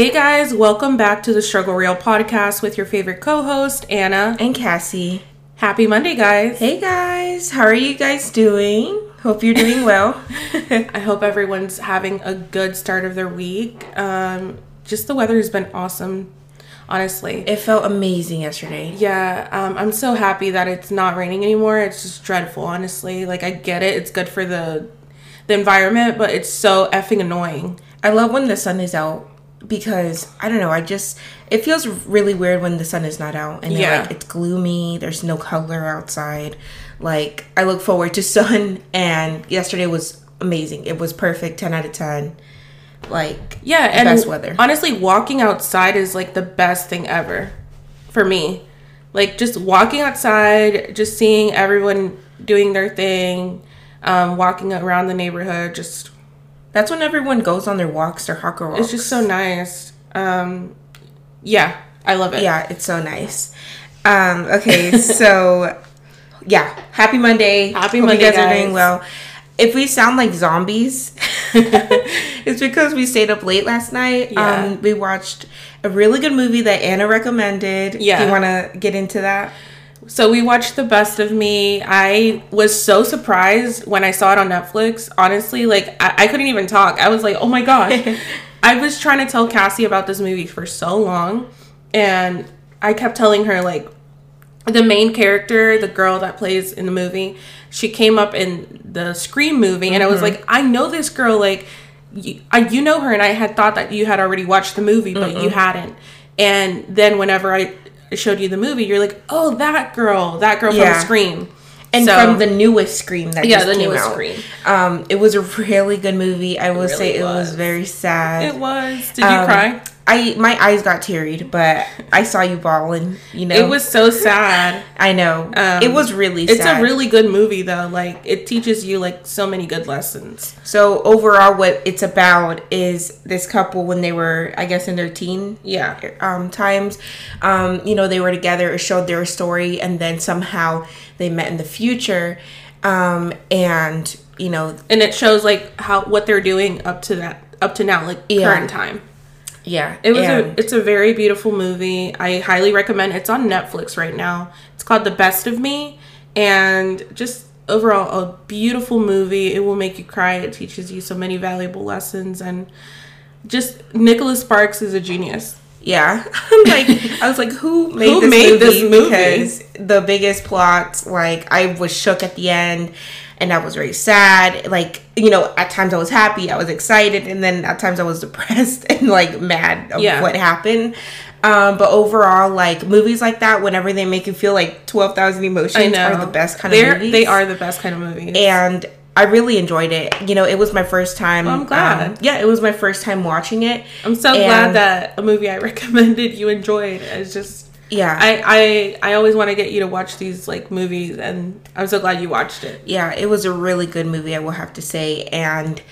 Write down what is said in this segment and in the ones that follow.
Hey guys, welcome back to the Struggle Real podcast with your favorite co host, Anna. and Cassy. Happy Monday, guys. Hey guys, how are you guys doing? Hope you're doing well. I hope everyone's having a good start of their week. Um, just the weather has been awesome, honestly. it felt amazing yesterday. yeah, um, I'm so happy that it's not raining anymore. It's just dreadful, honestly. Like, I get it, it's good for the the environment, but it's so effing annoying. I love when the sun is out because I don't know, I just it feels really weird when the sun is not out and Yeah. like it's gloomy, there's no color outside. Like I look forward to sun and yesterday was amazing. It was perfect, 10 out of 10. Like Yeah, and best weather. honestly, walking outside is like the best thing ever for me. Like just walking outside, just seeing everyone doing their thing, um, walking around the neighborhood, just That's when everyone goes on their walks, their hawker walks. it's just so nice. Um, yeah, I love it. Yeah, it's so nice. Um, okay, so yeah, happy Monday. Happy Hope Monday, You guys, are doing well. If we sound like zombies, it's because we stayed up late last night. Yeah. Um, we watched a really good movie that Anna recommended. Yeah. Do you want to get into that? So we watched The Best of Me. I was so surprised when I saw it on Netflix. Honestly, like I, I couldn't even talk. I was like, oh my gosh. I was trying to tell Cassy about this movie for so long, and I kept telling her like the main character, the girl that plays in the movie, she came up in the Scream movie, and I was mm-hmm. like, I know this girl, like, you, I, you know her, and I had thought that you had already watched the movie, but you hadn't. And then whenever I showed you the movie, you're like, oh, that girl, that girl Yeah. from Scream, And So- from the newest Scream that Yeah, just the came newest out. Scream. Um, it was a really good movie. I will say really it was was. very sad. it was. Did you Um, cry? I my eyes got tearied, but I saw you bawling. You know, It was so sad. I know. Um, it was really It's sad. a really good movie though. Like it teaches you like so many good lessons. so overall what it's about is this couple when they were I guess in their teen Yeah. um times um you know they were together it showed their story and then somehow they met in the future um and you know and it shows like how what they're doing up to that up to now like Yeah. current time yeah it was and- a it's a very beautiful movie i highly recommend it's on netflix right now it's called the best of me and just overall a beautiful movie it will make you cry it teaches you so many valuable lessons and just nicholas sparks is a genius Yeah. like I was like, who made, Who this, made movie? this movie? Because the biggest plot, like I was shook at the end and I was very sad. Like, you know, at times I was happy, I was excited, and then at times I was depressed and like mad of Yeah. what happened. Um, but overall, like movies like that, whenever they make you feel like twelve thousand emotions, are the best kind They're- of movies. they are the best kind of movies and I really enjoyed it. You know, it was my first time. I'm glad. um, yeah, it was my first time watching it. i'm so glad that a movie i recommended you enjoyed it's just Yeah, I, I I always want to get you to watch these like movies, and I'm so glad you watched it. yeah, it was a really good movie, I will have to say, and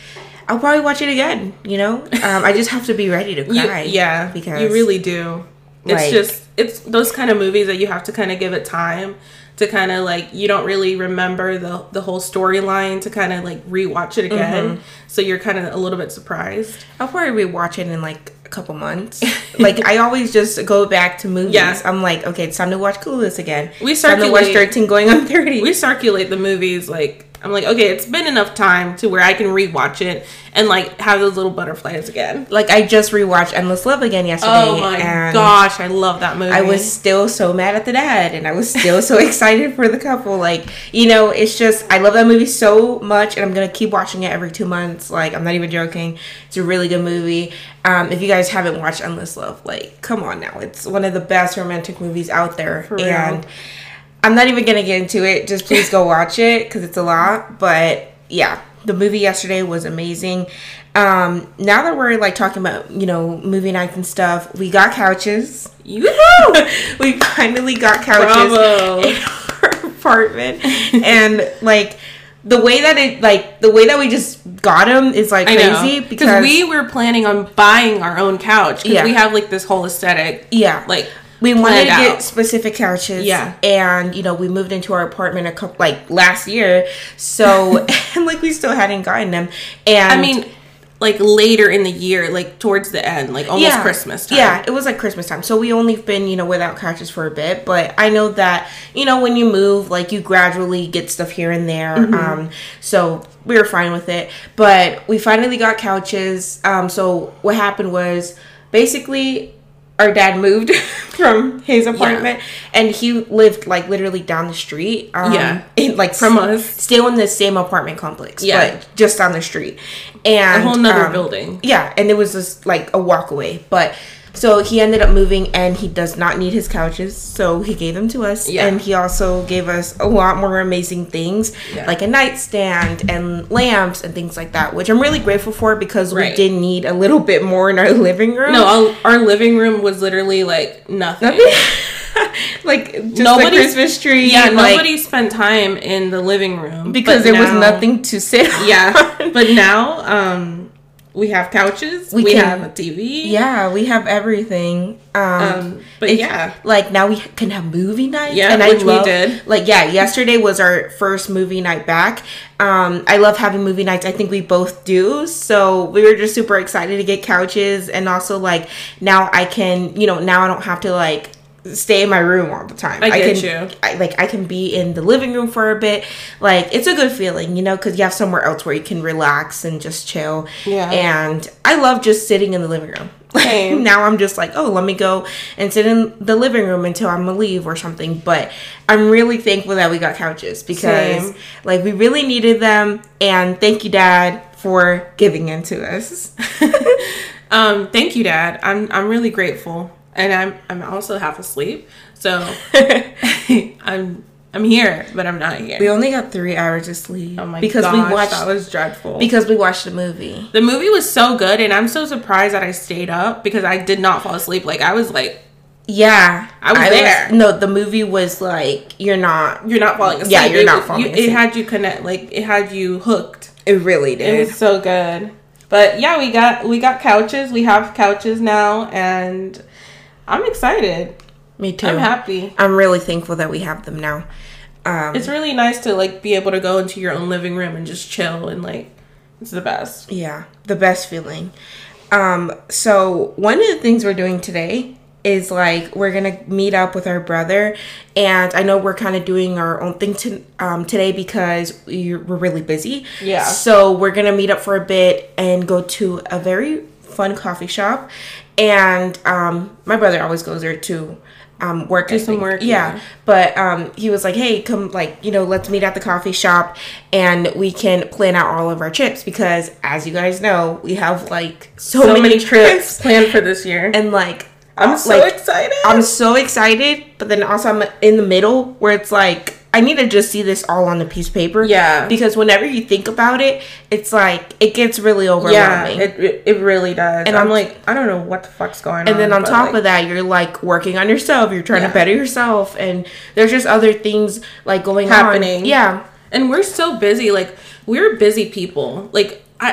I'll probably watch it again. You know, um, I just have to be ready to You- cry. yeah, because you really do. It's like- just it's those kind of movies that you have to kind of give it time to kind of like you don't really remember the the whole storyline to kind of like rewatch it again. Mm-hmm. So you're kind of a little bit surprised. I'll probably rewatch it in like couple months. like I always just go back to movies. Yeah. I'm like, okay, it's time to watch Clueless again. We It's time to watch 13 going on 30. We circulate the movies like I'm like okay, it's been enough time to where I can rewatch it and like have those little butterflies again. like I just rewatched Endless Love again yesterday. Oh my gosh, I love that movie. I was still so mad at the dad, and I was still so excited for the couple. Like, you know, it's just I love that movie so much, and I'm gonna keep watching it every two months. Like, I'm not even joking. It's a really good movie. Um, if you guys haven't watched Endless Love, like, come on now, it's one of the best romantic movies out there, real. and I'm not even gonna get into it. Just please go watch it because it's a lot. But yeah, the movie yesterday was amazing. Um, now that we're like talking about you know movie nights and stuff, we got couches. We finally got couches Bravo. in our apartment, and like the way that it like the way that we just got them is like crazy because we were planning on buying our own couch because Yeah. we have like this whole aesthetic. yeah Like we wanted to get out. specific couches Yeah. and you know we moved into our apartment a couple like last year so and like we still hadn't gotten them and I mean, like later in the year, like towards the end, like almost Christmas time. Yeah, it was like Christmas time. So we only been, you know, without couches for a bit. But I know that, you know, when you move, like you gradually get stuff here and there. Mm-hmm. Um, so we were fine with it. But we finally got couches. Um, so what happened was basically our dad moved from his apartment and he lived like literally down the street. Um, Yeah. in, like From s- us. Still in the same apartment complex. Yeah. But just down the street. And A whole nother um, building. yeah, and it was just like a walk away. But so he ended up moving and he does not need his couches, so he gave them to us. Yeah. And he also gave us a lot more amazing things, Yeah. like a nightstand and lamps and things like that, which I'm really grateful for because we did need a little bit more in our living room. No, our, our living room was literally like nothing. like just Nobody- the Christmas tree. Yeah, like, nobody spent time in the living room because there was nothing to sit. Yeah, on. but now um, we have couches. We We, can- have a TV. yeah, we have everything. Um, Um, but It's- yeah, like now we can have movie nights. Yeah, and I which we did. Like yeah, yesterday was our first movie night back. Um, I love having movie nights. I think we both do. So we were just super excited to get couches, and also like now I can, you know, now I don't have to like stay in my room all the time. I get can, you. I, like I can be in the living room for a bit. Like it's a good feeling, you know, because you have somewhere else where you can relax and just chill. Yeah. And I love just sitting in the living room. Same. now I'm just like, oh, let me go and sit in the living room until I'm gonna leave or something. But I'm really thankful that we got couches because Same. like we really needed them. And thank you, Dad, for giving them to us. um, thank you, Dad. I'm I'm really grateful, and I'm I'm also half asleep, so I'm I'm here, but I'm not here. we only got three hours of sleep oh my because gosh, we watched that was dreadful. because we watched the movie. the movie was so good, and I'm so surprised that I stayed up because I did not fall asleep. Like I was like, Yeah, I was there. no, the movie was like you're not. you're not falling asleep. Yeah, you're It not falling you- asleep. It had you connect, like it had you hooked. It really did. It was so good. But yeah, we got we got couches. We have couches now, and I'm excited. Me too. I'm happy. I'm really thankful that we have them now. Um, It's really nice to like be able to go into your own living room and just chill and like it's the best. Yeah, the best feeling. Um, so one of the things we're doing today is like we're gonna meet up with our brother, and I know we're kind of doing our own thing to, um, today because we- we're really busy. Yeah. So we're gonna meet up for a bit and go to a very fun coffee shop, and um, my brother always goes there to um, work. I some work, yeah. yeah. But um, he was like, "Hey, come, like, you know, let's meet at the coffee shop, and we can plan out all of our trips because, as you guys know, we have like so, So, many, trips, planned for this year. and like, I'm so like, excited. I'm so excited, but then also I'm in the middle where it's like I need to just see this all on a piece of paper. Yeah. Because whenever you think about it, it's like it gets really yeah, overwhelming. it, it it really does. And And I'm I'm- like, I don't know what the fuck's going on. and then on top like, of that, you're like working on yourself. You're trying Yeah. to better yourself, and there's just other things like going Happening. on. Yeah. and we're so busy like we're busy people like i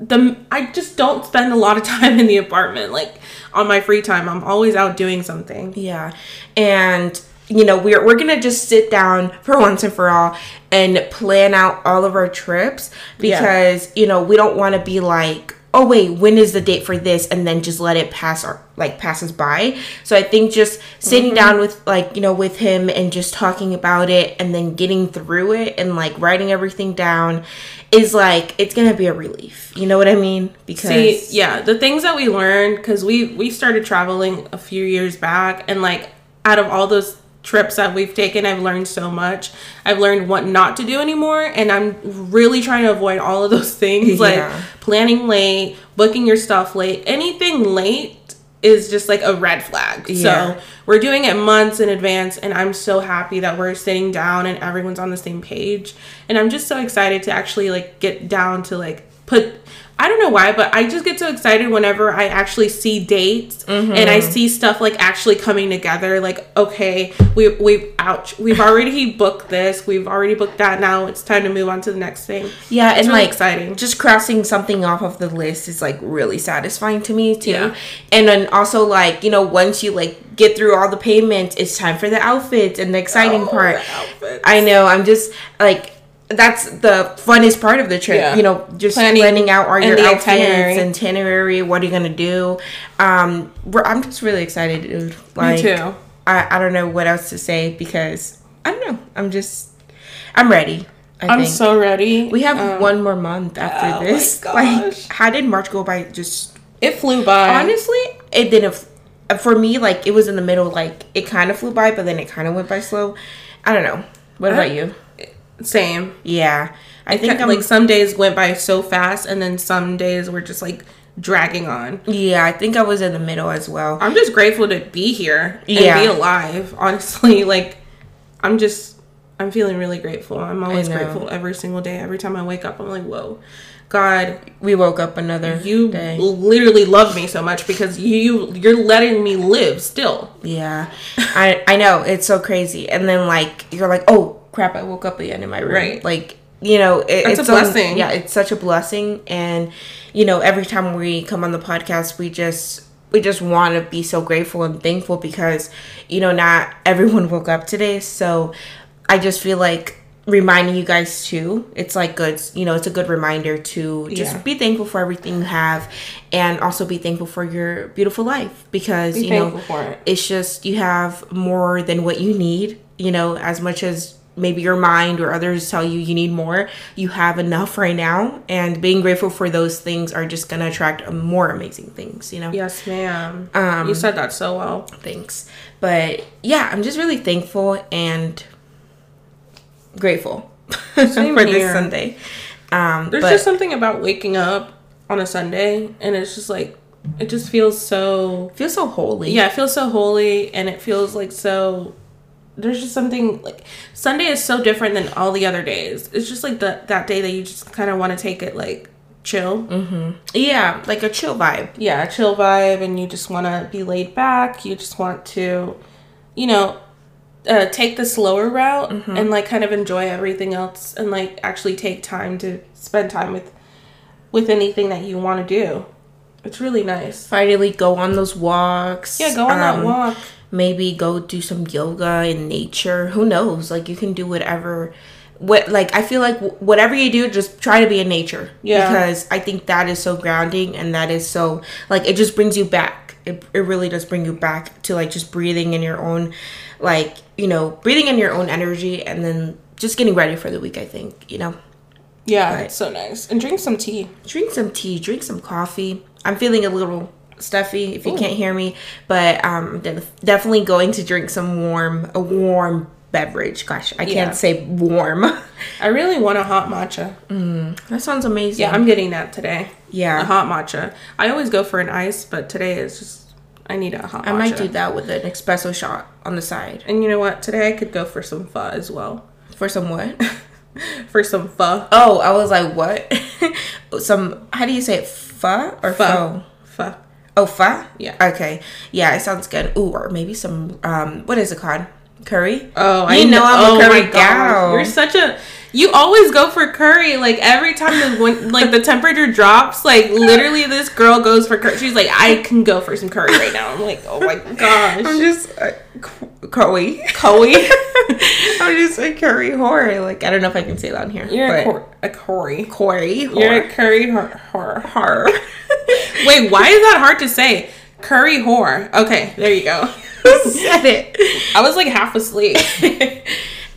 the i just don't spend a lot of time in the apartment like on my free time i'm always out doing something Yeah. And you know, we're we're gonna just sit down for once and for all and plan out all of our trips Yeah. because, you know, we don't wanna be like, oh wait, when is the date for this? And then just let it pass our like passes by. So I think just sitting Mm-hmm. down with like, you know, with him and just talking about it and then getting through it and like writing everything down is like it's gonna be a relief. You know what I mean? Because see yeah the things that we learned because we we started traveling a few years back and like out of all those trips that we've taken i've learned so much i've learned what not to do anymore and i'm really trying to avoid all of those things like Yeah. planning late booking your stuff late anything late is just like a red flag Yeah. so we're doing it months in advance and i'm so happy that we're sitting down and everyone's on the same page and i'm just so excited to actually like get down to like put I don't know why, but I just get so excited whenever I actually see dates and I mm-hmm. see stuff like actually coming together. Like, okay, we we've ouch, we've already booked this, we've already booked that. Now it's time to move on to the next thing. Yeah, It's and really like exciting. Just crossing something off of the list is like really satisfying to me too. Yeah. And then also like, you know, once you like get through all the payments, it's time for the outfits and the exciting Oh, part. I know, I'm just like that's the funnest part of the trip. Yeah. You know, just Planning planning, out all your outfits, itinerary. itinerary. What are you gonna do? Um, I'm just really excited, dude. Like, too. I I don't know what else to say because I don't know. I'm just I'm ready. I I'm think. so ready. We have Um, one more month after oh this. Like, how did March go by? Just It flew by. honestly, it didn't. For me, like it was in the middle. Like it kind of flew by, but then it kind of went by slow. I don't know. What about I- you? Same. Yeah, I think like some days went by so fast, and then some days were just like dragging on. Yeah, I think I was in the middle as well. I'm just grateful to be here and Yeah. be alive. Honestly, like I'm just I'm feeling really grateful. I'm always grateful every single day. Every time I wake up, I'm like, whoa, God, We woke up another you day. literally love me so much because you you're letting me live still. Yeah, I I know it's so crazy. And then like you're like, oh crap, I woke up again in my room. Right. Like you know, it, it's a blessing. yeah, it's such a blessing. And you know, every time we come on the podcast, we just we just want to be so grateful and thankful because you know not everyone woke up today. So I just feel like reminding you guys too it's like good you know it's a good reminder to just Yeah. be thankful for everything you have and also be thankful for your beautiful life because Be you know it. it's just you have more than what you need you know as much as maybe your mind or others tell you you need more you have enough right now and being grateful for those things are just gonna attract more amazing things you know Yes, ma'am. Um, you said that so well. Thanks. but yeah i'm just really thankful and grateful for this sunday um There's but just something about waking up on a Sunday and it's just like it just feels so feels so holy yeah, it feels so holy and it feels like so there's just something like Sunday is so different than all the other days. It's just like the that day that you just kind of want to take it like chill. yeah like a chill vibe Yeah, chill vibe and you just want to be laid back. You just want to you know uh, take the slower route Mm-hmm. and like kind of enjoy everything else and like actually take time to spend time with with anything that you want to do. It's really nice. finally go on those walks Yeah, go on that um, walk. Maybe go do some yoga in nature who knows like you can do whatever what like i feel like wh- whatever you do just try to be in nature Yeah. because i think that is so grounding and that is so like it just brings you back it, it really does bring you back to like just breathing in your own like you know breathing in your own energy and then just getting ready for the week i think you know Yeah, Right. it's so nice. And drink some tea. drink some tea, drink some coffee. I'm feeling a little stuffy if you Ooh. can't hear me, but um, def- definitely going to drink some warm, a warm beverage. Gosh, I Yeah. can't say warm. I really want a hot matcha. that sounds amazing. Yeah, I'm getting that today. Yeah. A hot matcha. I always go for an ice, but today is just I need a hot I matcha. might do that with an espresso shot on the side And you know what? Today I could go for some pho as well. for some what? For some pho. oh, I was like, what? some how do you say it? Pho or Pho. pho? Pho. Oh, pho. Yeah. Okay. Yeah, it sounds good. Ooh, or maybe some um, what is it called? Curry. Oh, You know I'm a curry my gosh. gal. You're such a. You always go for curry. Like every time the when, like the temperature drops, like literally this girl goes for curry. She's like, I can go for some curry right now. I'm like, oh my gosh. I'm just uh, curry. Chloe, I'm just a curry whore. Like I don't know if I can say that on here. you're a, cor- a curry. curry You're a curry whore. whore. Wait, why is that hard to say? Curry whore. Okay, there you go. Said it? I was like half asleep.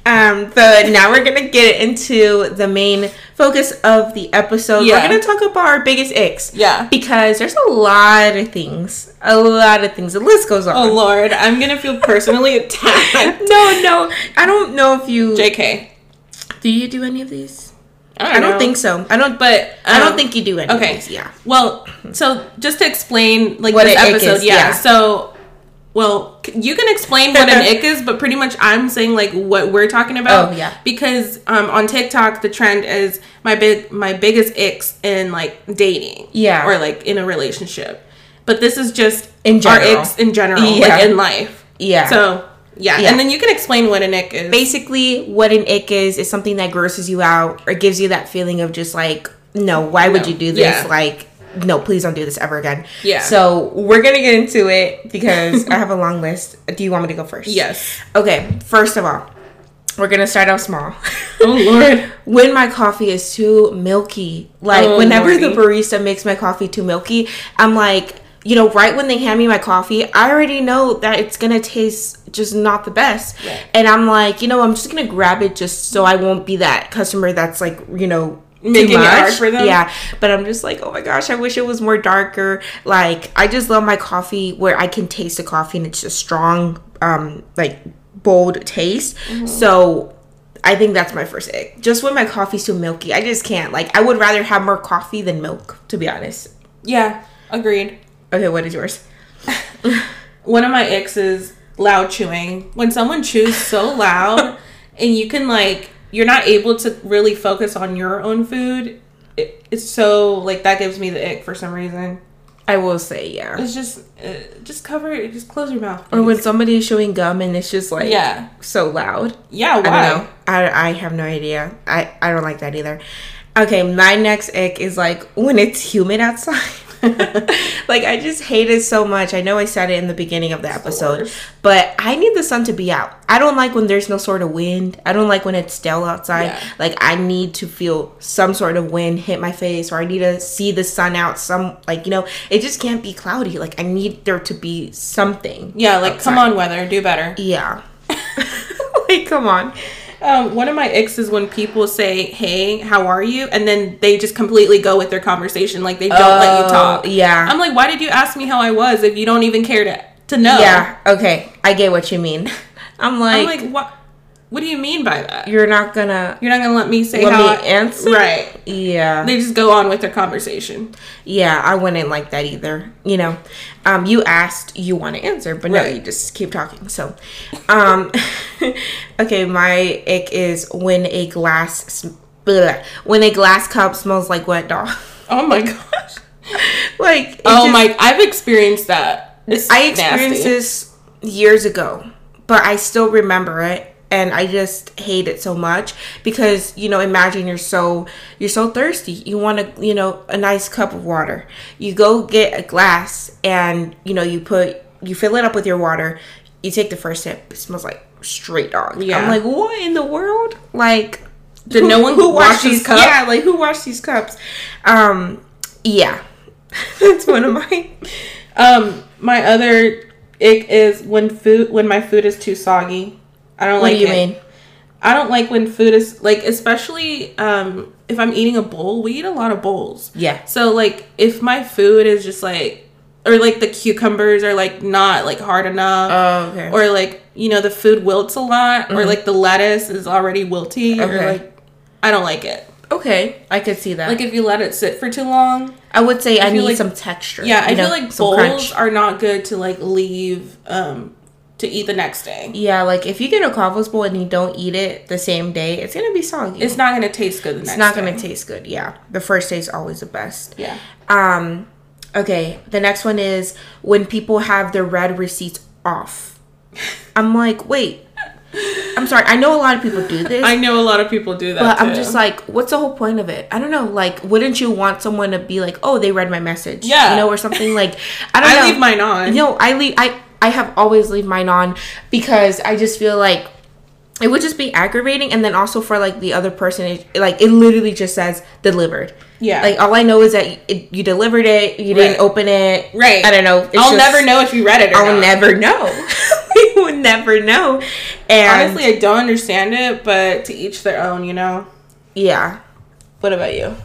Um, but now we're gonna get into the main focus of the episode. Yeah. We're gonna talk about our biggest icks. Yeah. Because there's a lot of things. A lot of things. The list goes on. Oh lord, I'm gonna feel personally attacked. no, no. I don't know if you JK. do you do any of these? I I don't, don't think so. I don't But I don't um, think you do any Okay. Yeah. Well, so just to explain, like What this episode, is, yeah. yeah. So, well, you can explain what an ick is, but pretty much I'm saying like what we're talking about. Oh, yeah. Because um, on TikTok, the trend is my big my biggest icks in like dating, Yeah. or like in a relationship. But this is just In our general. icks in general, Yeah. like in life. Yeah. So yeah. Yeah. and then you can explain what an ick is. basically what an ick is is something that grosses you out or gives you that feeling of just like no why would you do this Yeah. like no please don't do this ever again Yeah. so we're gonna get into it because i have a long list do you want me to go first yes. okay first of all We're gonna start off small. Oh lord. when my coffee is too milky, like Oh, whenever the barista makes my coffee too milky, I'm like, you know, right when they hand me my coffee, I already know that it's gonna taste just not the best, Right. and I'm like, you know, I'm just gonna grab it just so I won't be that customer that's like, you know. Making it hard for them? Yeah, but I'm just like, oh my gosh, I wish it was more darker. Like, I just love my coffee where I can taste the coffee and it's just strong, um, like bold taste. Mm-hmm. So I think that's my first ick. Just when my coffee's too milky, I just can't. Like, I would rather have more coffee than milk, to be honest. Yeah, agreed. Okay, what is yours? One of my icks is loud chewing. When someone chews so loud and you can like you're not able to really focus on your own food, it, it's so like that gives me the ick for some reason. I will say, yeah. It's just uh, just cover it, just close your mouth. Or when somebody is chewing gum and it's just like Yeah. so loud. Yeah, I don't know. I, I have no idea. I, I don't like that either. Okay, my next ick is like when it's humid outside. like I just hate it so much. I know I said it in the beginning of the episode, worst. but I need the sun to be out. I don't like when there's no sort of wind. I don't like when it's still outside. Yeah. Like I need to feel some sort of wind hit my face or I need to see the sun out some like you know, it just can't be cloudy. Like I need there to be something. Yeah, like come on, weather, do better. Yeah. like come on. Um, one of my icks is when people say, "Hey, how are you?" and then they just completely go with their conversation, like they don't let you Oh, talk. yeah. I'm like, why did you ask me how I was if you don't even care to to know? Yeah, okay. I get what you mean. I'm like, I'm like, what? What do you mean by that? you're not gonna You're not gonna let me say let how me I- answer? right? Yeah. They just go on with their conversation. Yeah, I wouldn't like that either. You know, um, you asked, you want to answer, but no, you just keep talking. So, um, okay, my ick is when a glass, bleh, when a glass cup smells like wet dog. Oh my gosh. like, Oh just- my! I've experienced that. It's I experienced nasty. this years ago, but I still remember it and I just hate it so much because you know imagine you're so you're so thirsty. You want a you know a nice cup of water. You go get a glass and you know you put you fill it up with your water. You take the first sip. It smells like straight dog. Yeah. i'm like what in the world? Like Did no one who washed these cups? yeah like who washed these cups? Um yeah. That's one of my Um, my other ick is when food when my food is too soggy. I don't what like do you it. mean I don't like when food is like, especially um, if I'm eating a bowl. We eat a lot of bowls. yeah So like, if my food is just like, or like the cucumbers are like not like hard enough, oh okay or like you know the food wilts a lot, or Mhm. like the lettuce is already wilty, or like I don't like it. Okay, I could see that. Like if you let it sit for too long. I would say I, feel need like- some texture. Yeah, I you feel like bowls crunch. are not good to like leave um to eat the next day. Yeah, like if you get a Cava's bowl and you don't eat it the same day, it's gonna be soggy. It's not gonna taste good the It's not day. gonna taste good. Yeah, the first day is always the best. Yeah. Um, okay, the next one is when people have their read receipts off. I'm like, wait. I'm sorry. I know a lot of people do this. I know a lot of people do that. But I'm just like, what's the whole point of it? I don't know. Like, wouldn't you want someone to be like, oh, they read my message? Yeah. You know, or something like, I don't I know. leave mine on. No, I leave. I I have always leave mine on because I just feel like it would just be aggravating, and then also for like the other person, it, like it literally just says delivered. Yeah. Like all I know is that it, you delivered it. You didn't open it. Right. I don't know. It's I'll just- never know if you read it or I'll not. never know. we would never know. And Honestly, I don't understand it, but to each their own, you know. yeah. What about you?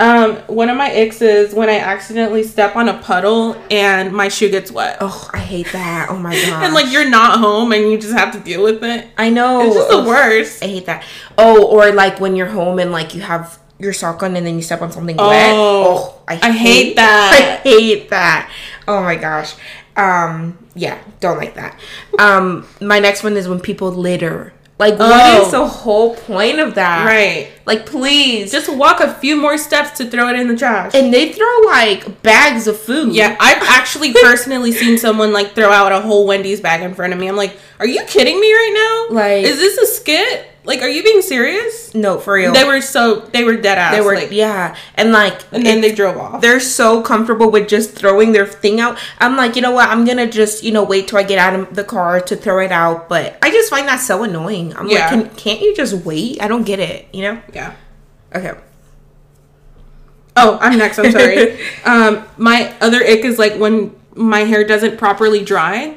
Um, one of my is when I accidentally step on a puddle and my shoe gets wet. Oh, I hate that. Oh my god. And like you're not home and you just have to deal with it. I know. It's just the worst. I hate that. Oh, or like when you're home and like you have your sock on and then you step on something wet. Oh, I, I hate that. I hate that. Oh my gosh. Um, yeah, don't like that. Um, my next one is when people litter. Like, what Oh. is the whole point of that? Right. Like, please. Just walk a few more steps to throw it in the trash. and they throw like bags of food. Yeah, I've actually personally seen someone like throw out a whole Wendy's bag in front of me. I'm like, are you kidding me right now? Like- is this a skit? Like, are you being serious? No, for real. They were so they were dead ass. They were like, yeah, and like and then it- they drove off. they're so comfortable with just throwing their thing out. I'm like, you know what? I'm gonna just you know wait till I get out of the car to throw it out. But I just find that so annoying. I'm Yeah. like, can, can't you just wait? I don't get it. You know? Yeah. Okay. Oh, I'm next. I'm sorry. um, my other ick is like when my hair doesn't properly dry.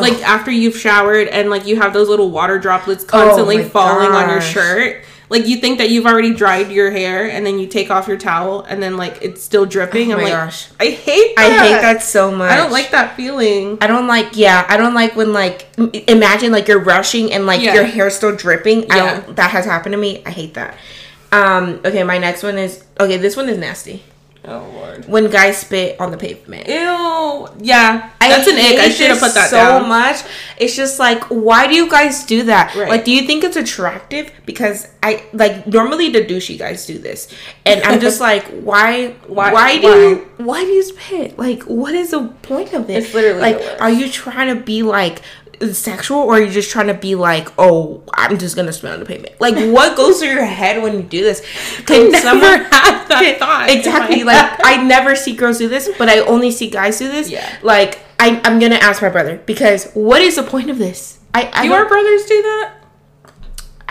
Like after you've showered and like you have those little water droplets constantly Oh falling on your shirt. Like you think that you've already dried your hair and then you take off your towel and then like it's still dripping. Oh I'm my like, gosh. I hate that. I hate that so much. I don't like that feeling. I don't like. Yeah, I don't like when like imagine like you're rushing and like Yeah. your hair's still dripping. I Yeah. don't. That has happened to me. I hate that. Um. Okay, my next one is okay. This one is nasty. Oh lord. When guys spit on the pavement. Ew. Yeah. That's an ick. I should have put that so down. much. It's just like, why do you guys do that? Right. Like, do you think it's attractive? Because I like normally the douchey guys do this, and I'm just like, why? Why- Why, do why? you? Why do you spit? Like, what is the point of this? It's literally like, are you trying to be like? Sexual or are you just trying to be like oh i'm just gonna smell the pavement like what goes through your head when you do this can never someone had that thought exactly like i never see girls do this but i only see guys do this Yeah. like I, i'm gonna ask my brother because what is the point of this i i, Do our brothers do that?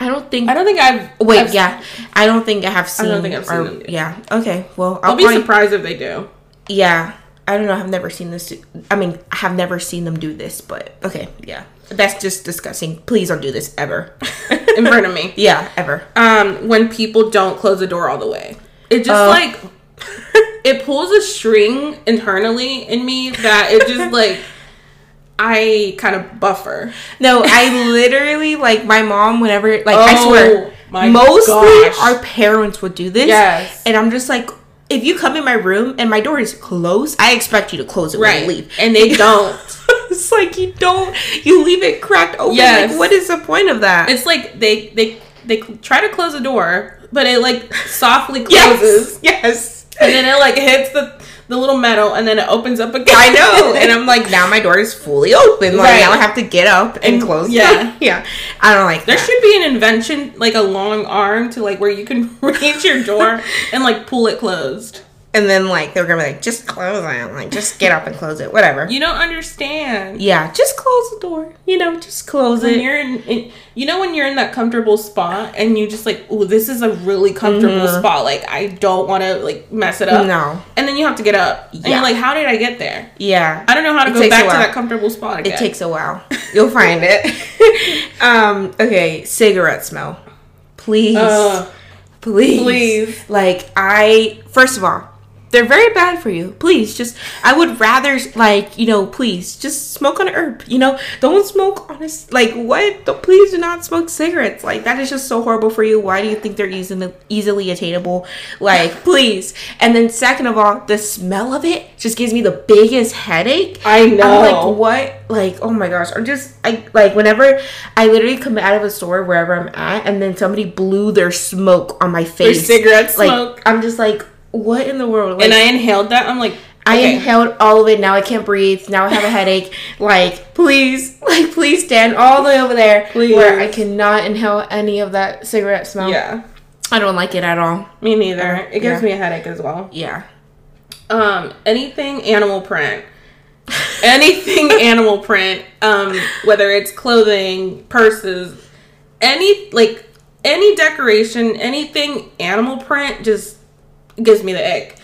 I don't think I don't think I've. wait I've- yeah i don't think i have seen I don't think I've seen or- them yeah okay well I'll i'll be surprised if they do. yeah i don't know i've never seen this i mean i have never seen them do this but okay yeah that's just disgusting please don't do this ever in front of me. yeah ever Um, when people don't close the door all the way, it just Oh. like it pulls a string internally in me that it just like I kind of buffer. No, I literally like my mom whenever like I Oh, swear my mostly gosh. our parents would do this. Yes. And I'm just like if you come in my room and my door is closed, I expect you to close it when you leave. and they don't. it's like you don't you leave it cracked open. Yes. Like what is the point of that? It's like they they they try to close the door, but it like softly closes, yes. Yes. And then it like hits the the little metal, and then it opens up again. I know. And I'm like now my door is fully open. Like Right. now I have to get up and, And- close. yeah. yeah. I don't like There that. should be an invention, like a long arm to like where you can reach your door and like pull it closed. And then like they're gonna be like, just close it. Like just get up and close it. Whatever. You don't understand. Yeah, just close the door. You know, just close When it. you're in, in, you know, when you're in that comfortable spot and you just like, oh, this is a really comfortable spot. Like, I don't want to like mess it up. Mm-hmm. No. And then you have to get up. And Yeah. you're like, how did I get there? Yeah. I don't know how to It go back to that comfortable spot again. It takes a while. You'll find it. um, okay, cigarette smell. Please. Ugh. please. please. Like I first of all, they're very bad for you. Please, just I would rather like, you know, please just smoke on a herb. You know, don't smoke on a like what? Don't, please do not smoke cigarettes. Like that is just so horrible for you. Why do you think they're easily easily attainable? Like, please. And then second of all, the smell of it just gives me the biggest headache. I I'm know. like, what? Like, oh my gosh. Or just, I like, whenever I literally come out of a store, wherever I'm at, and then somebody blew their smoke on my face. cigarette like, smoke. I'm just like, what in the world? Like, and I inhaled that. I'm like, I inhaled all of it. Now I can't breathe. Now I have a headache. Like, please, like, please stand all the way over there Please. where I cannot inhale any of that cigarette smell. Yeah. I don't like it at all. Me neither. It gives Yeah. me a headache as well. Yeah. Um, anything animal print. anything animal print. Um, whether it's clothing, purses, any like any decoration, anything animal print just gives me the ick.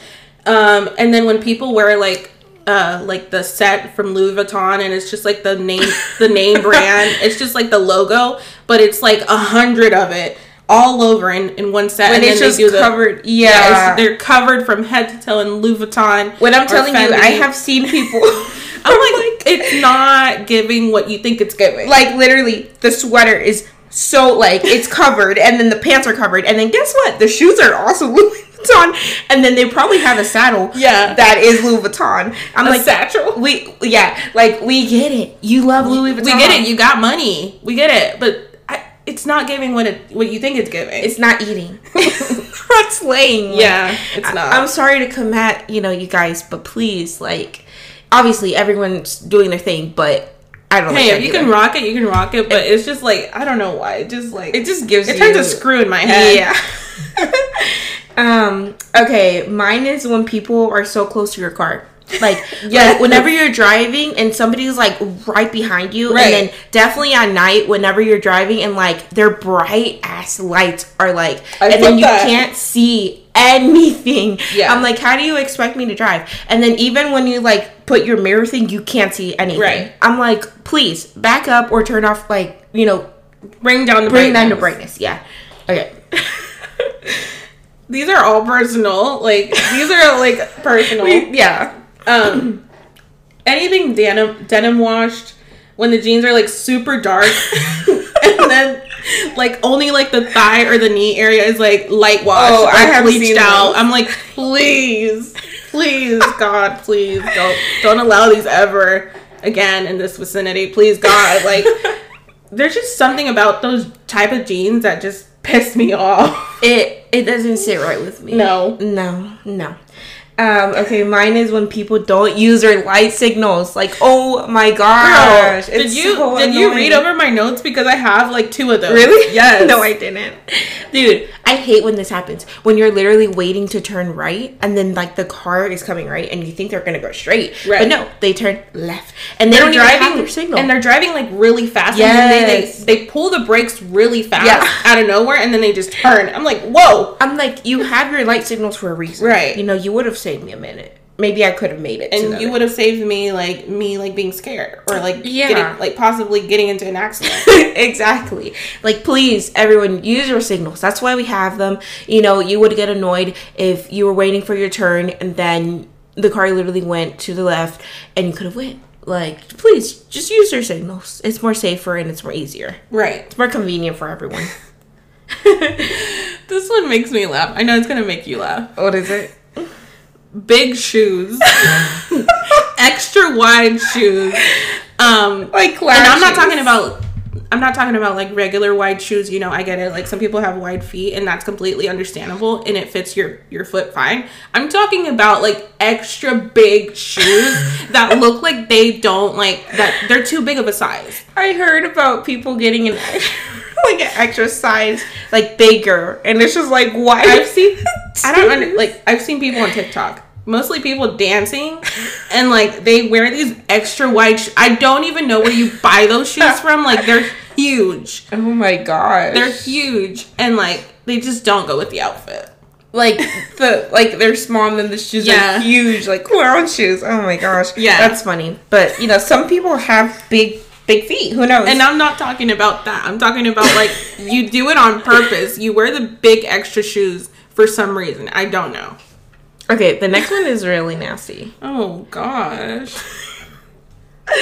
Um, and then when people wear like uh like the set from Louis Vuitton and it's just like the name the name brand, it's just like the logo, but it's like a hundred of it all over in, in one set. When and it's then just they do the- covered- yeah, yeah. they're covered from head to toe in Louis Vuitton. When I'm telling you, I have seen people. I'm like, it's not giving what you think it's giving. like literally the sweater is so like it's covered and then the pants are covered and then guess what the shoes are also Louis Vuitton and then they probably have a saddle Yeah. that is Louis Vuitton I'm a like satchel. we yeah like we get it you love Louis Vuitton We get it. You got money. We get it. But I, it's not giving what it what you think it's giving. it's not eating It's not slaying Like, yeah, it's not. I'm sorry to come at you know you guys but please like obviously everyone's doing their thing but I don't. Hey, like if you can rock it, you can rock it. But it's just like I don't know why. It just like It just gives it turns you- a screw in my head. Yeah. Um. Okay. Mine is when people are so close to your car. Like, Yeah. like whenever you're driving and somebody's like right behind you, Right. and then definitely at night whenever you're driving and like their bright ass lights are like, I and then you that. can't see anything. Yeah. I'm like, how do you expect me to drive? And then even when you like put your mirror thing, you can't see anything. Right. I'm like, please back up or turn off like you know Bring down the bring down the brightness. brightness. Yeah. Okay. These are all personal. Like these are like personal. yeah. um, anything denim denim washed when the jeans are like super dark, and then like only like the thigh or the knee area is like light washed. Oh, I have bleached seen out. those. I'm like, please, please, God, please don't don't allow these ever again in this vicinity. Please, God, like. There's just something about those type of jeans that just piss me off. It it doesn't sit right with me. No. No. No. Um, okay, mine is when people don't use their light signals. Like, oh my gosh. did it's you so did you read over my notes because I have like two of those? Really? Yes. no, I didn't. Dude, I hate when this happens. When you're literally waiting to turn right and then like the car is coming right and you think they're gonna go straight. Right. But no, they turn left. And they they're don't even have driving their signal. and they're driving like really fast Yes. they, they they pull the brakes really fast Yeah. out of nowhere and then they just turn. I'm like, whoa. I'm like, you have your light signals for a reason. Right. You know, you would have saved me a minute. Maybe I could have made it. And you would have saved me like me like being scared or like Yeah. getting like possibly getting into an accident. exactly. Like, please, everyone, use your signals. That's why we have them. You know, you would get annoyed if you were waiting for your turn and then the car literally went to the left and you could have went. Like, please, just use your signals. It's more safer and it's more easier. right. It's more convenient for everyone. This one makes me laugh. I know it's gonna make you laugh. Oh, what is it? Big shoes. Extra wide shoes. Um Like, and I'm not talking about I'm not talking about like regular wide shoes, you know, I get it. Like some people have wide feet and that's completely understandable and it fits your your foot fine. I'm talking about like extra big shoes that look like they don't like that they're too big of a size. I heard about people getting an like an extra size, like bigger, and it's just like why? I've seen I don't under, like I've seen people on TikTok, mostly people dancing and like they wear these extra wide sh- I don't even know where you buy those shoes from. Like they're huge. Oh my gosh! They're huge and like they just don't go with the outfit. like the like they're small and then the shoes Yeah. are huge, like clown shoes. Oh my gosh! Yeah. that's funny. But you know, some people have big big feet. Who knows? And I'm not talking about that. I'm talking about like you do it on purpose. You wear the big extra shoes for some reason. I don't know. Okay, the next one is really nasty. Oh gosh.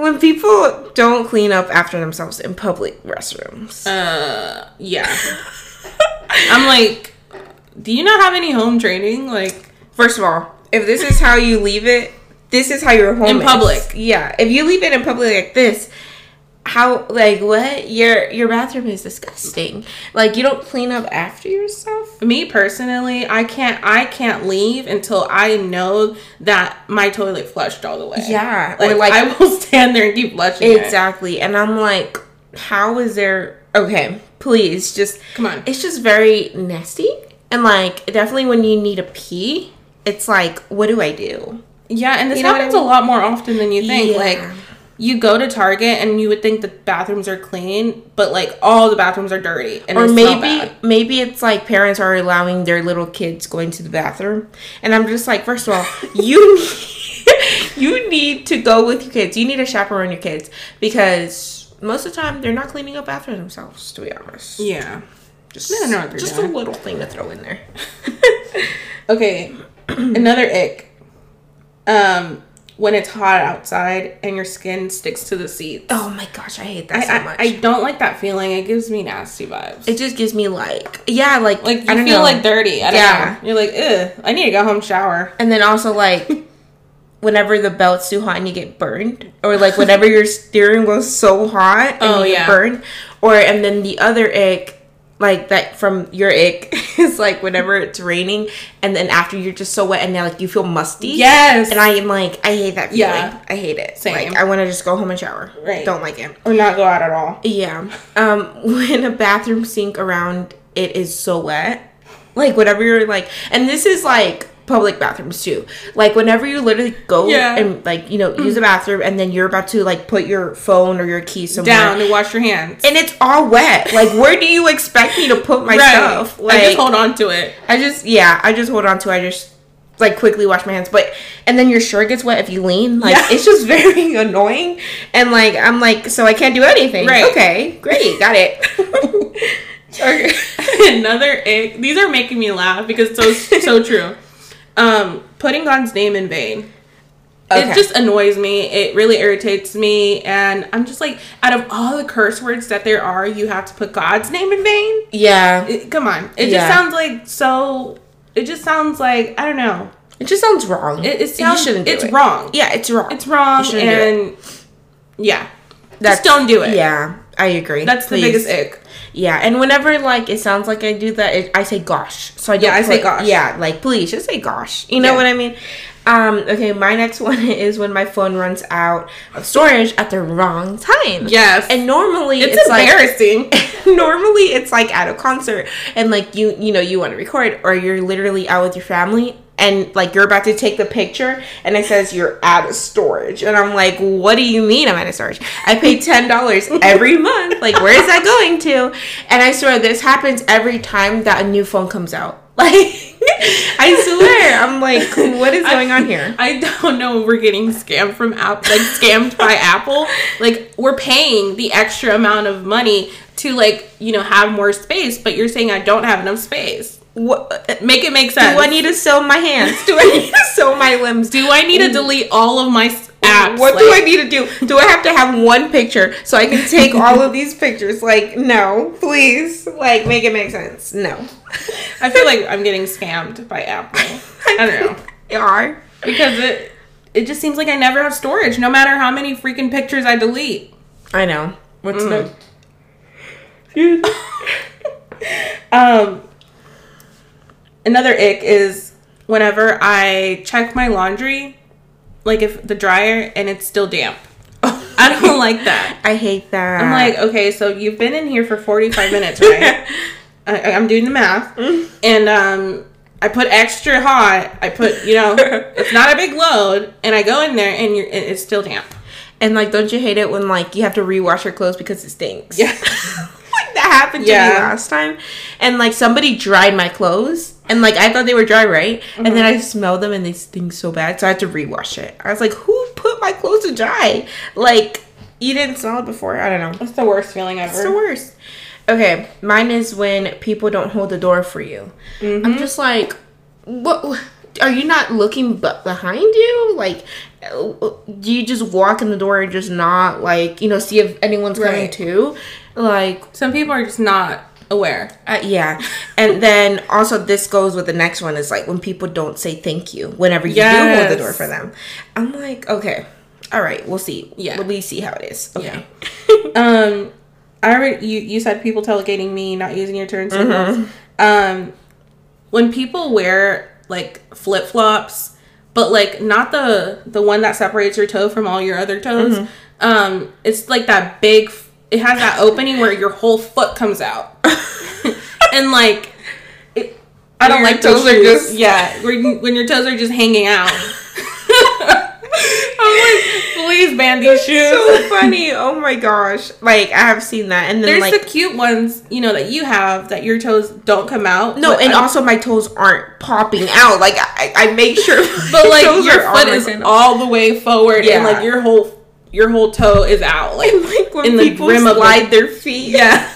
When people don't clean up after themselves in public restrooms. Uh yeah. I'm like do you not have any home training? Like First of all, if this is how you leave it, this is how your home In is. public. Yeah, if you leave it in public like this, how like what? Your your bathroom is disgusting. Like you don't clean up after yourself. me personally, I can't I can't leave until I know that my toilet flushed all the way. Yeah, Like, like I will stand there and keep flushing it. exactly. And I'm like, how is there? Okay, please just Come on. It's just very nasty, and like definitely when you need a pee, it's like, what do I do? Yeah, and this You know what I happens mean? a lot more often than you think. Yeah. Like you go to Target and you would think the bathrooms are clean, but like all the bathrooms are dirty and or maybe maybe it's like parents are allowing their little kids going to the bathroom and i'm just like first of all you need, you need to go with your kids you need to chaperone your kids because most of the time they're not cleaning up after themselves to be honest Yeah. just, They don't know what they're just doing. a little thing to throw in there Okay, another ick. Um, when it's hot outside and your skin sticks to the seats. oh my gosh i hate that I, so much I don't like that feeling. It gives me nasty vibes. it just gives me like yeah like like you I feel know. like dirty. I don't Yeah. know. You're like, ugh, I need to go home shower. And then also like whenever the belt's too hot and you get burned, or like whenever your steering wheel so hot and Oh, you yeah. get burned, or and then the other ick like that from your ick is like whenever it's raining and then after you're just so wet and now like you feel musty. Yes. And I am like, I hate that feeling. Yeah. I hate it. Same. Like I want to just go home and shower. Right. Don't like it. or not go out at all. Yeah. Um, when a bathroom sink around it is so wet, like whatever you're like, and this is like public bathrooms too. Like whenever you literally go Yeah. and like you know use a bathroom and then you're about to like put your phone or your key somewhere. Down to wash your hands. And it's all wet. Like, where do you expect me to put my stuff? Like, I just hold on to it. I just, yeah, I just hold on to. it. I just like quickly wash my hands, but and then your shirt gets wet if you lean. Like, Yeah. it's just very annoying. And like, I'm like, so I can't do anything. Right. Okay, great, got it. okay. Another ick. These are making me laugh because it's so so true. Um, putting God's name in vain. Okay. It just annoys me. It really irritates me, and I'm just like, out of all the curse words that there are, you have to put God's name in vain. Yeah, It- come on, it Yeah. just sounds like so. It just sounds like I don't know. it just sounds wrong. It, it sounds. you shouldn't do it's it. wrong. Yeah, it's wrong. It's wrong, You shouldn't do it. and yeah, That's- just don't do it. Yeah, I agree. that's the Please. biggest ick. Yeah, and whenever like it sounds like I do that, it, I say gosh. So I Yeah, I say gosh. Yeah, like please just say gosh. You know Yeah. what I mean? Um, okay, my next one is when my phone runs out of storage at the wrong time. Yes. and normally It's, it's, like embarrassing. normally it's like at a concert and like you you know you want to record or you're literally out with your family and like you're about to take the picture and it says you're out of storage. And i'm like what do you mean i'm out of storage? I pay $10 every month. Like where is that going to? And i swear this happens every time that a new phone comes out. Like i swear. I'm like what is going on here? I don't know. We're getting scammed from app, like scammed by Apple. Like we're paying the extra amount of money to like you know have more space, but you're saying I don't have enough space. What Make it make sense. do i need to sew my hands do i need to sew my limbs Do I need to delete all of my apps? What do I need to do? Do I have to have one picture so I can take all of these pictures? Like, no, please. Like, make it make sense. No. I feel like I'm getting scammed by Apple. I don't know You are. because it it just seems like I never have storage, no matter how many freaking pictures I delete. I know. What's Mm. the? Um, another ick is whenever I check my laundry, like if the dryer and it's still damp. I don't like that. I hate that. I'm like, okay, so you've been in here for 45 minutes, right? I, I'm doing the math, and um, I put extra hot. I put, you know, it's not a big load, and I go in there and you're, it's still damp. and like, don't you hate it when like you have to rewash your clothes because it stinks? Yeah. like that happened to Yeah. me last time, and like somebody dried my clothes, and like I thought they were dry, right? And then I smelled them and they stink so bad, so I had to rewash it. I was like, who put my clothes to dry? Like, you didn't smell it before? I don't know. It's the worst feeling ever. It's the worst. Okay, mine is when people don't hold the door for you. I'm just like, what? Are you not looking behind you? Like, uh, do you just walk in the door and just not like you know see if anyone's coming Right. too? Like, Some people are just not aware. uh, yeah. And then also this goes with the next one is like when people don't say thank you whenever you do hold the door for them. I'm like, okay, all right, we'll see. Yeah. we see how it is. Okay. Um, I already you you said people delegating me not using your turn signals. Um, when people wear like flip flops, but like not the the one that separates your toe from all your other toes. Um, it's like that big. It has that opening where your whole foot comes out, and like. It, I don't like toes are just- yeah when, when your toes are just hanging out. I'm like, please ban these shoes. so funny. Oh my gosh. Like I have seen that. And then There's like the cute ones, you know, that you have that your toes don't come out. No, and I- also my toes aren't popping out. Like I, I make sure but like your foot is all the way forward, Yeah. and like your whole your whole toe is out, like, like when in the people of the- slide their feet. yeah.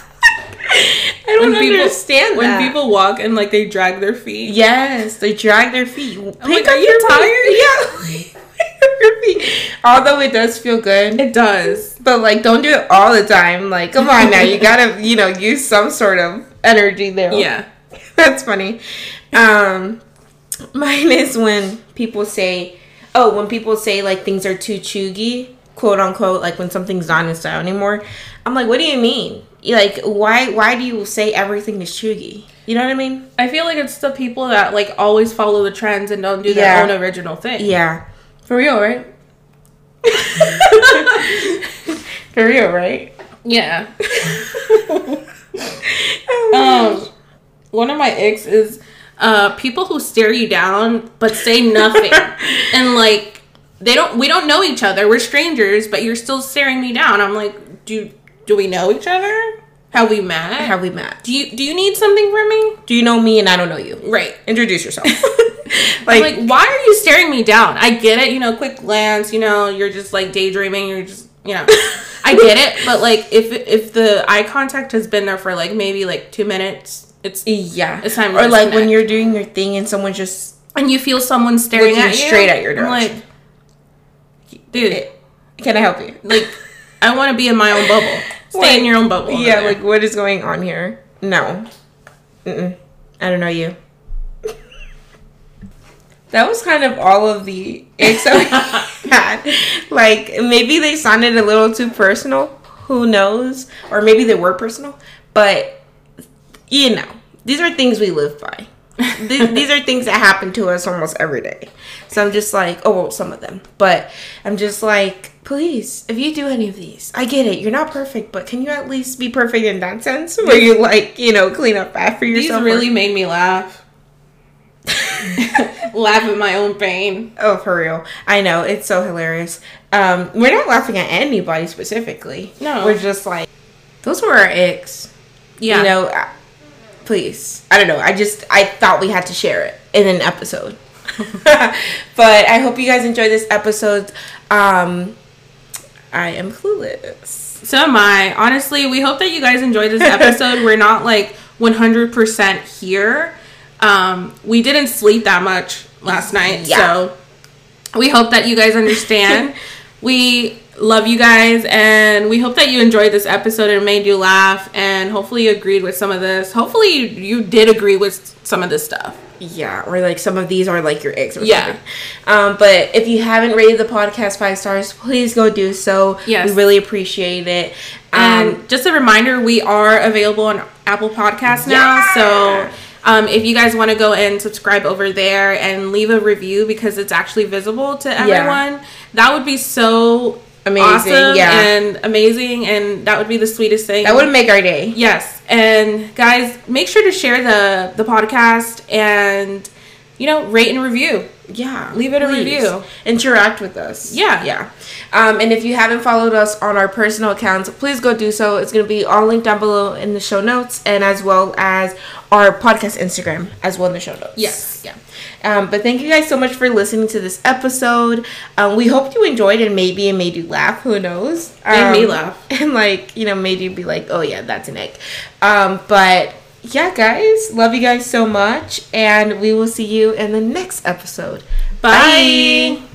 I don't When people- understand When people walk and like they drag their feet. Yes, they drag their feet. like, Pick are you tired? feet. Yeah. pick up your feet. Although it does feel good, It does. but like don't do it all the time. Like come on now, you gotta you know use some sort of energy there. Yeah. That's funny. Um, mine is when people say, oh, when people say like things are too cheugy, quote unquote, like when something's not in style anymore. I'm like, what do you mean? Like why why do you say everything is cheugy? You know what I mean? I feel like it's the people that like always follow the trends and don't do their own original thing. Yeah. For real, right? For real, right? Yeah. um, Um, one of my icks is uh people who stare you down but say nothing and like they don't we don't know each other we're strangers but you're still staring me down i'm like do do we know each other have we met how we met? do you do you need something from me Do you know me and I don't know you? right Introduce yourself. like, like why are you staring me down i get it you know quick glance you know you're just like daydreaming you're just you know i get it but like if if the eye contact has been there for like maybe like two minutes it's yeah. It's time to or like when you're doing your thing and someone just and you feel someone staring at you straight at your I'm direction. like dude can I help you? like i want to be in my own bubble stay Like, in your own bubble Yeah, there. like what is going on here? No. Mm-mm. I don't know you. That was kind of all of the icks had. Like maybe they sounded a little too personal. Who knows? Or maybe they were personal. But you know, these are things we live by. These, these are things that happen to us almost every day. So I'm just like, oh, well, some of them. But I'm just like, please, if you do any of these, I get it. You're not perfect, but can you at least be perfect in that sense? Where you like, you know, clean up after these yourself. or- really made me laugh laugh at my own pain Oh, for real. I know. It's so hilarious. Um, we're not laughing at anybody specifically. No. We're just like, those were our icks. yeah You know, please. I don't know. I just, I thought we had to share it in an episode. but I hope you guys enjoyed this episode. Um, I am clueless. so am i honestly we hope that you guys enjoyed this episode we're not like 100% here um we didn't sleep that much last night Yeah. so we hope that you guys understand we love you guys and we hope that you enjoyed this episode and made you laugh and hopefully you agreed with some of this hopefully you, you did agree with some of this stuff Yeah, or like some of these are like your eggs or Yeah. Um, but if you haven't rated the podcast five stars, please go do so. Yes. We really appreciate it. And Um, just a reminder, we are available on Apple podcast now. Yeah. So um, if you guys want to go and subscribe over there and leave a review because it's actually visible to everyone, that would be so Amazing, awesome yeah. and amazing, and that would be the sweetest thing. that would make our day. Yes, and guys, make sure to share the the podcast and you know rate and review. Yeah. Leave it a review. Interact with us. Yeah. Yeah. Um, and if you haven't followed us on our personal accounts, please go do so. It's going to be all linked down below in the show notes and as well as our podcast Instagram as well in the show notes. Yes. Yeah. Um, but thank you guys so much for listening to this episode. Um, we hope you enjoyed and maybe it made you laugh. Who knows? Made me Um, laugh. And like, you know, made you be like, oh yeah, that's an egg. Um, but yeah, guys, love you guys so much. And we will see you in the next episode. Bye. Bye.